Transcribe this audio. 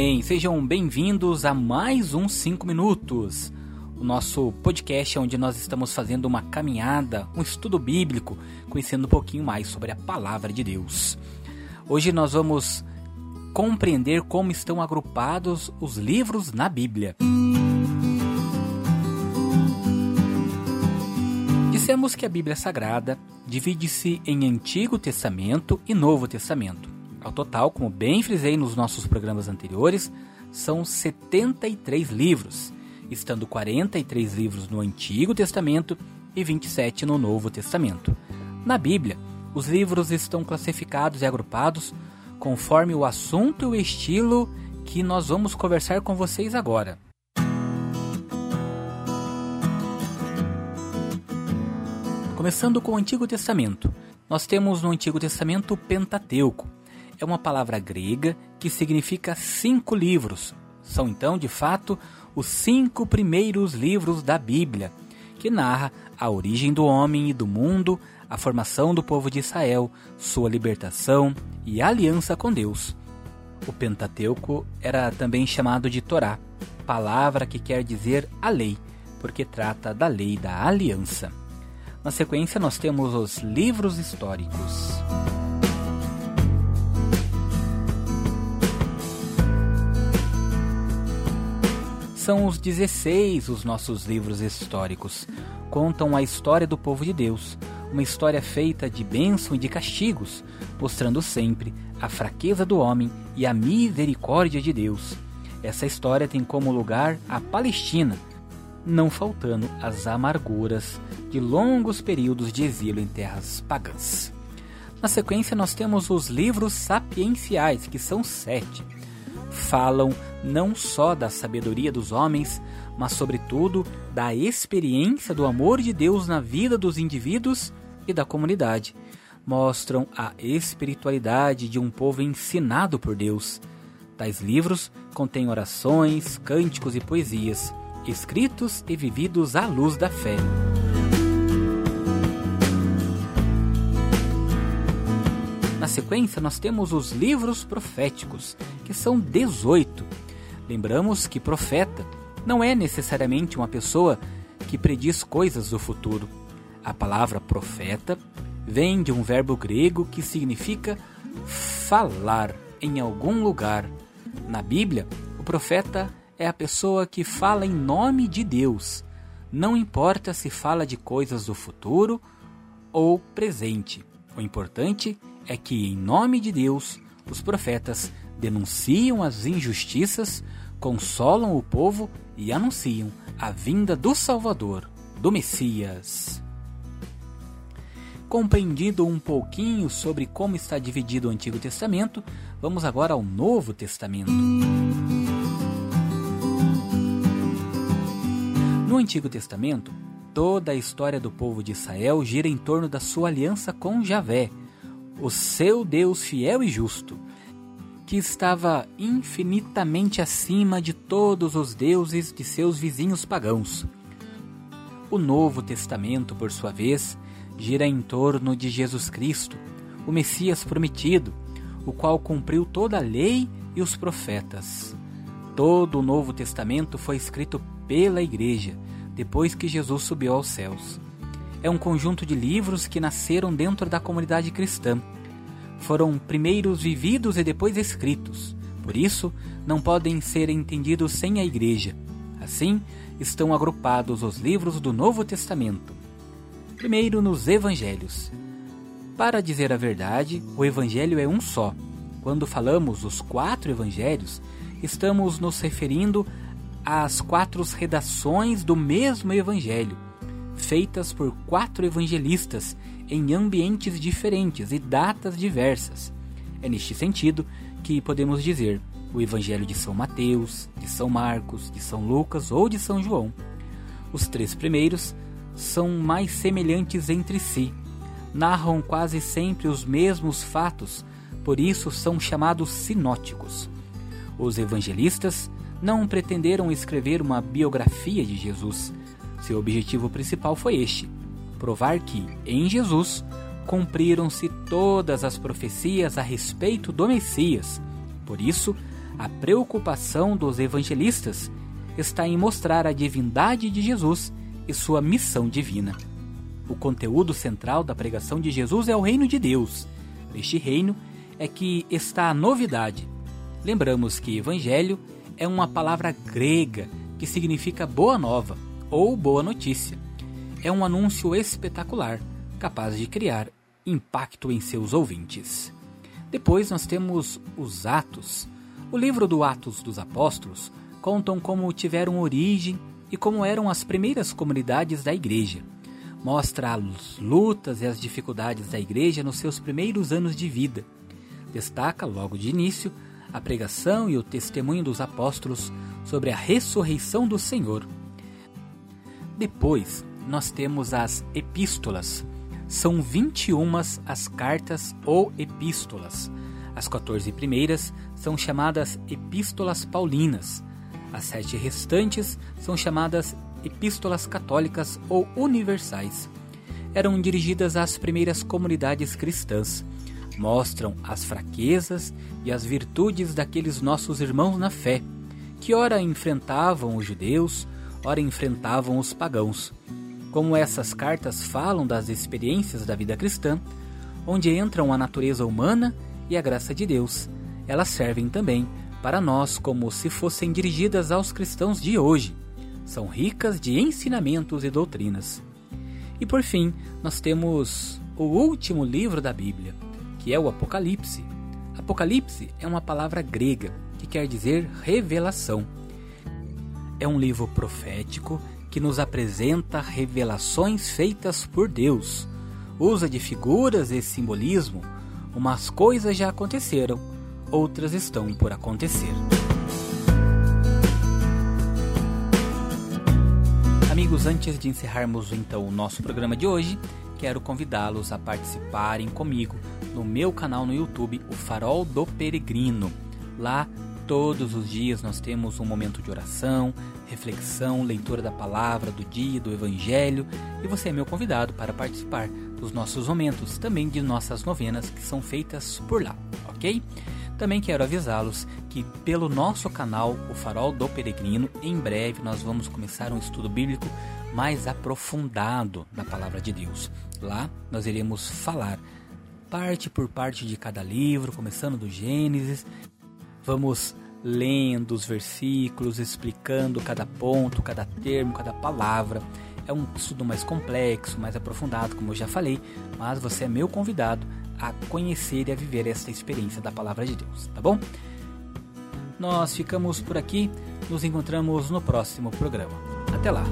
bem, sejam bem-vindos a mais um 5 Minutos, o nosso podcast onde nós estamos fazendo uma caminhada, um estudo bíblico, conhecendo um pouquinho mais sobre a palavra de Deus. Hoje nós vamos compreender como estão agrupados os livros na Bíblia. Dissemos que a Bíblia Sagrada divide-se em Antigo Testamento e Novo Testamento. Ao total, como bem frisei nos nossos programas anteriores, são 73 livros, estando 43 livros no Antigo Testamento e 27 no Novo Testamento. Na Bíblia, os livros estão classificados e agrupados conforme o assunto e o estilo que nós vamos conversar com vocês agora. Começando com o Antigo Testamento. Nós temos no Antigo Testamento o Pentateuco, é uma palavra grega que significa cinco livros. São então, de fato, os cinco primeiros livros da Bíblia, que narra a origem do homem e do mundo, a formação do povo de Israel, sua libertação e aliança com Deus. O Pentateuco era também chamado de Torá, palavra que quer dizer a lei, porque trata da lei da aliança. Na sequência, nós temos os livros históricos. São os 16 os nossos livros históricos. Contam a história do povo de Deus, uma história feita de bênção e de castigos, mostrando sempre a fraqueza do homem e a misericórdia de Deus. Essa história tem como lugar a Palestina, não faltando as amarguras de longos períodos de exílio em terras pagãs. Na sequência, nós temos os livros sapienciais, que são sete falam não só da sabedoria dos homens, mas, sobretudo, da experiência do amor de Deus na vida dos indivíduos e da comunidade. Mostram a espiritualidade de um povo ensinado por Deus. Tais livros contêm orações, cânticos e poesias, escritos e vividos à luz da fé. Na sequência, nós temos os livros proféticos, que são 18. Lembramos que profeta não é necessariamente uma pessoa que prediz coisas do futuro. A palavra profeta vem de um verbo grego que significa falar em algum lugar. Na Bíblia, o profeta é a pessoa que fala em nome de Deus. Não importa se fala de coisas do futuro ou presente. O importante é que, em nome de Deus, os profetas denunciam as injustiças, consolam o povo e anunciam a vinda do Salvador, do Messias. Compreendido um pouquinho sobre como está dividido o Antigo Testamento, vamos agora ao Novo Testamento. No Antigo Testamento, toda a história do povo de Israel gira em torno da sua aliança com Javé, o seu Deus fiel e justo, que estava infinitamente acima de todos os deuses de seus vizinhos pagãos. O Novo Testamento, por sua vez, gira em torno de Jesus Cristo, o Messias prometido, o qual cumpriu toda a lei e os profetas. Todo o Novo Testamento foi escrito pela Igreja, depois que Jesus subiu aos céus é um conjunto de livros que nasceram dentro da comunidade cristã. Foram primeiros vividos e depois escritos, por isso não podem ser entendidos sem a Igreja. Assim, estão agrupados os livros do Novo Testamento. Primeiro, nos Evangelhos. Para dizer a verdade, o Evangelho é um só. Quando falamos os quatro Evangelhos, estamos nos referindo às quatro redações do mesmo Evangelho feitas por quatro evangelistas em ambientes diferentes e datas diversas. É neste sentido que podemos dizer o Evangelho de São Mateus, de São Marcos, de São Lucas ou de São João. Os três primeiros são mais semelhantes entre si, narram quase sempre os mesmos fatos, por isso são chamados sinóticos. Os evangelistas não pretenderam escrever uma biografia de Jesus, seu objetivo principal foi este: provar que, em Jesus, cumpriram-se todas as profecias a respeito do Messias. Por isso, A preocupação dos evangelistas está em mostrar a divindade de Jesus e sua missão divina. O conteúdo central da pregação de Jesus é o reino de Deus. Neste reino é que está a novidade. Lembramos que evangelho é uma palavra grega que significa boa nova ou boa notícia. É um anúncio espetacular, capaz de criar impacto em seus ouvintes. Depois nós temos os Atos. O livro do Atos dos Apóstolos contam como tiveram origem e como eram as primeiras comunidades da igreja mostra as lutas e as dificuldades da igreja nos seus primeiros anos de vida. Destaca, logo de início, a pregação e o testemunho dos apóstolos sobre a ressurreição do Senhor. Depois, nós temos as epístolas. São 21 as cartas ou epístolas. As 14 primeiras são chamadas epístolas paulinas. As sete restantes são chamadas epístolas católicas ou universais. Eram dirigidas às primeiras comunidades cristãs. Mostram as fraquezas e as virtudes daqueles nossos irmãos na fé, que ora enfrentavam os judeus, ora enfrentavam os pagãos. Como essas cartas falam das experiências da vida cristã, onde entram a natureza humana e a graça de Deus, elas servem também para nós como se fossem dirigidas aos cristãos de hoje são ricas de ensinamentos e doutrinas. E por fim, nós temos o último livro da Bíblia, que é o Apocalipse. Apocalipse é uma palavra grega que quer dizer revelação. É um livro profético que nos apresenta revelações feitas por Deus. Usa de figuras e simbolismo. Umas coisas já aconteceram, outras estão por acontecer. Amigos, antes de encerrarmos então o nosso programa de hoje, quero convidá-los a participarem comigo no meu canal no YouTube, o Farol do Peregrino. Lá, todos os dias, nós temos um momento de oração, reflexão, leitura da palavra do dia, do evangelho, e você é meu convidado para participar dos nossos momentos, também de nossas novenas que são feitas por lá, ok? Também quero avisá-los que pelo nosso canal, o Farol do Peregrino, em breve nós vamos começar um estudo bíblico mais aprofundado da palavra de Deus. Lá nós iremos falar parte por parte de cada livro, começando do Gênesis. Vamos lendo os versículos, explicando cada ponto, cada termo, cada palavra. É um estudo mais complexo, mais aprofundado, como eu já falei, mas você é meu convidado a conhecer e a viver essa experiência da palavra de Deus, tá bom? Nós ficamos por aqui, nos encontramos no próximo programa. Até lá!